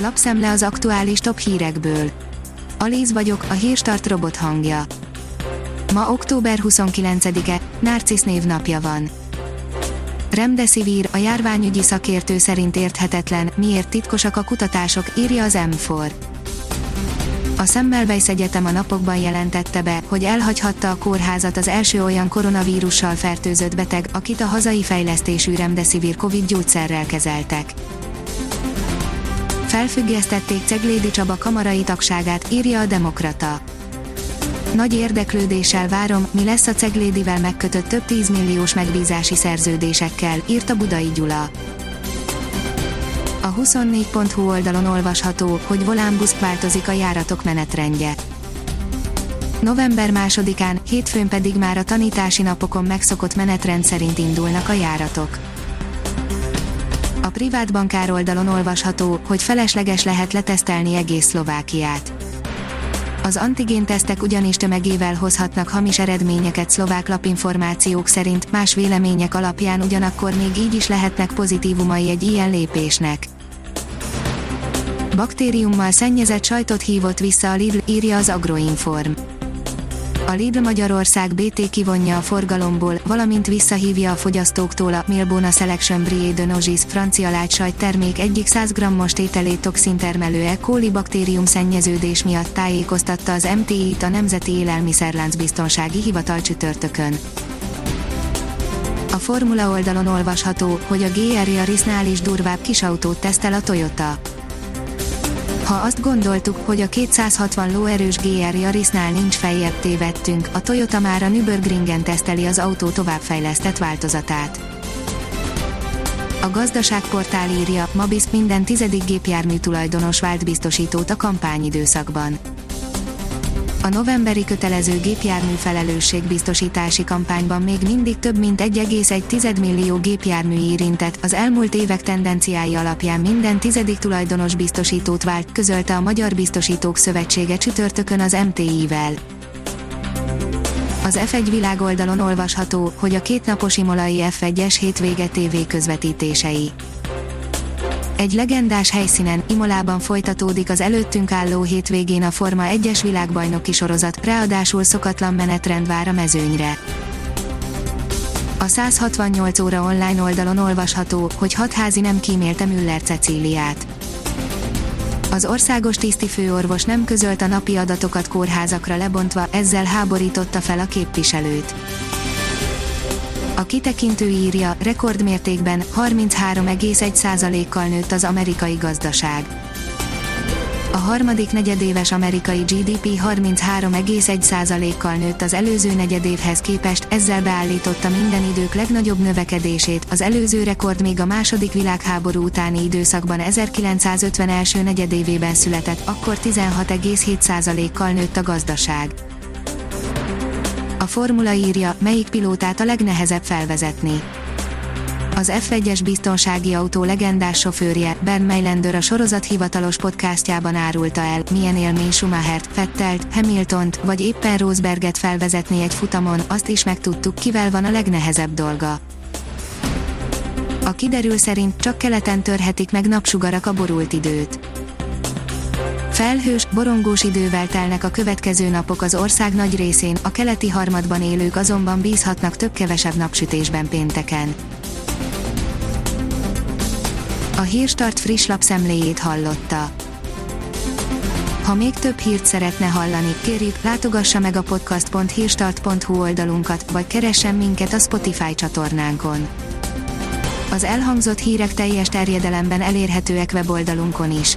Lapszemle az aktuális top hírekből. Alíz vagyok, a hírstart robot hangja. Ma október 29-e, Narcisz névnapja van. Remdesivir, a járványügyi szakértő szerint érthetetlen, miért titkosak a kutatások, írja az M4. A Semmelweis Egyetem a napokban jelentette be, hogy elhagyhatta a kórházat az első olyan koronavírussal fertőzött beteg, akit a hazai fejlesztésű Remdesivir Covid gyógyszerrel kezeltek. Felfüggesztették Ceglédi Csaba kamarai tagságát, írja a Demokrata. Nagy érdeklődéssel várom, mi lesz a Ceglédivel megkötött több tízmilliós megbízási szerződésekkel, írta Budai Gyula. A 24.hu oldalon olvasható, hogy Volánbusz változik a járatok menetrendje. November 2-án, hétfőn pedig már a tanítási napokon megszokott menetrend szerint indulnak a járatok. A privát bankár oldalon olvasható, hogy felesleges lehet letesztelni egész Szlovákiát. Az antigén tesztek ugyanis tömegével hozhatnak hamis eredményeket szlovák lapinformációk szerint, más vélemények alapján ugyanakkor még így is lehetnek pozitívumai egy ilyen lépésnek. Baktériummal szennyezett sajtot hívott vissza a Lidl, írja az Agroinform. A Lidl Magyarország BT kivonja a forgalomból, valamint visszahívja a fogyasztóktól a Milbona Selection Brie de Nogis francia lágysajt termék egyik 100 g-os tételét toxintermelő E. coli baktérium szennyeződés miatt tájékoztatta az MTI-t a Nemzeti Élelmiszerlánc Biztonsági Hivatal csütörtökön. A Formula oldalon olvasható, hogy a GR Yarisnál is durvább kisautót tesztel a Toyota. Ha azt gondoltuk, hogy a 260 lóerős GR Yarisnál nincs feljebb tévedtünk, a Toyota már a Nürburgringen teszteli az autó továbbfejlesztett változatát. A gazdaságportál írja, Mabis minden tizedik gépjármű tulajdonos vált biztosítót a kampányidőszakban. A novemberi kötelező gépjármű felelősségbiztosítási kampányban még mindig több mint 1,1 millió gépjármű érintett, az elmúlt évek tendenciái alapján minden tizedik tulajdonos biztosítót vált, közölte a Magyar Biztosítók Szövetsége csütörtökön az MTI-vel. Az F1 világoldalon olvasható, hogy a kétnapos imolai F1-es hétvége TV közvetítései. Egy legendás helyszínen, Imolában folytatódik az előttünk álló hétvégén a Forma 1-es világbajnoki sorozat, ráadásul szokatlan menetrend vár a mezőnyre. A 168 óra online oldalon olvasható, hogy hatházi nem kímélte Müller Cecíliát. Az országos tisztifőorvos nem közölt a napi adatokat kórházakra lebontva, ezzel háborította fel a képviselőt. A kitekintő írja, rekordmértékben 33,1%-kal nőtt az amerikai gazdaság. A harmadik negyedéves amerikai GDP 33,1%-kal nőtt az előző negyedévhez képest, ezzel beállította minden idők legnagyobb növekedését, az előző rekord még a második világháború utáni időszakban 1950 első negyedévében született, akkor 16,7%-kal nőtt a gazdaság. Formula írja, melyik pilótát a legnehezebb felvezetni. Az F1-es biztonsági autó legendás sofőrje, Ben Meilander a sorozat hivatalos podcastjában árulta el, milyen élmény Schumachert, Fettelt, Hamiltont, vagy éppen Rosberget felvezetni egy futamon, azt is megtudtuk, kivel van a legnehezebb dolga. A kiderül szerint csak keleten törhetik meg napsugarak a borult időt Felhős, borongós idővel telnek a következő napok az ország nagy részén, a keleti harmadban élők azonban bízhatnak több-kevesebb napsütésben pénteken. A Hírstart friss lapszemléjét hallotta. Ha még több hírt szeretne hallani, kérjük, látogassa meg a podcast.hírstart.hu oldalunkat, vagy keressen minket a Spotify csatornánkon. Az elhangzott hírek teljes terjedelemben elérhetőek weboldalunkon is.